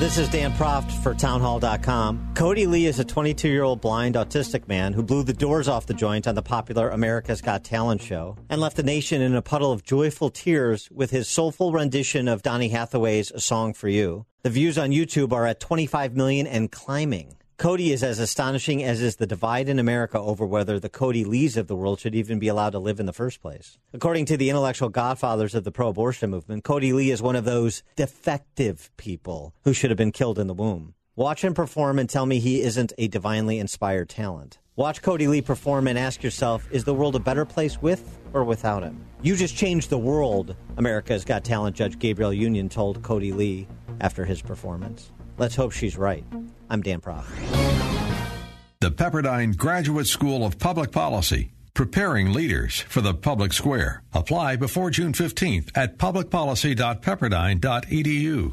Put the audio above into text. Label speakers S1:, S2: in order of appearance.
S1: This is Dan Proft for townhall.com. Kodi Lee is a 22 year old blind autistic man who blew the doors off the joint on the popular America's Got Talent show and left the nation in a puddle of joyful tears with his soulful rendition of Donny Hathaway's A Song for You. The views on YouTube are at 25 million and climbing. Kodi is as astonishing as is the divide in America over whether the Kodi Lees of the world should even be allowed to live in the first place. According to the intellectual godfathers of the pro abortion movement, Kodi Lee is one of those defective people who should have been killed in the womb. Watch him perform and tell me he isn't a divinely inspired talent. Watch Kodi Lee perform and ask yourself, is the world a better place with or without him? You just changed the world, America's Got Talent judge Gabrielle Union told Kodi Lee after his performance. Let's hope she's right. I'm Dan Proft.
S2: The Pepperdine Graduate School of Public Policy, preparing leaders for the public square. Apply before June 15th at publicpolicy.pepperdine.edu.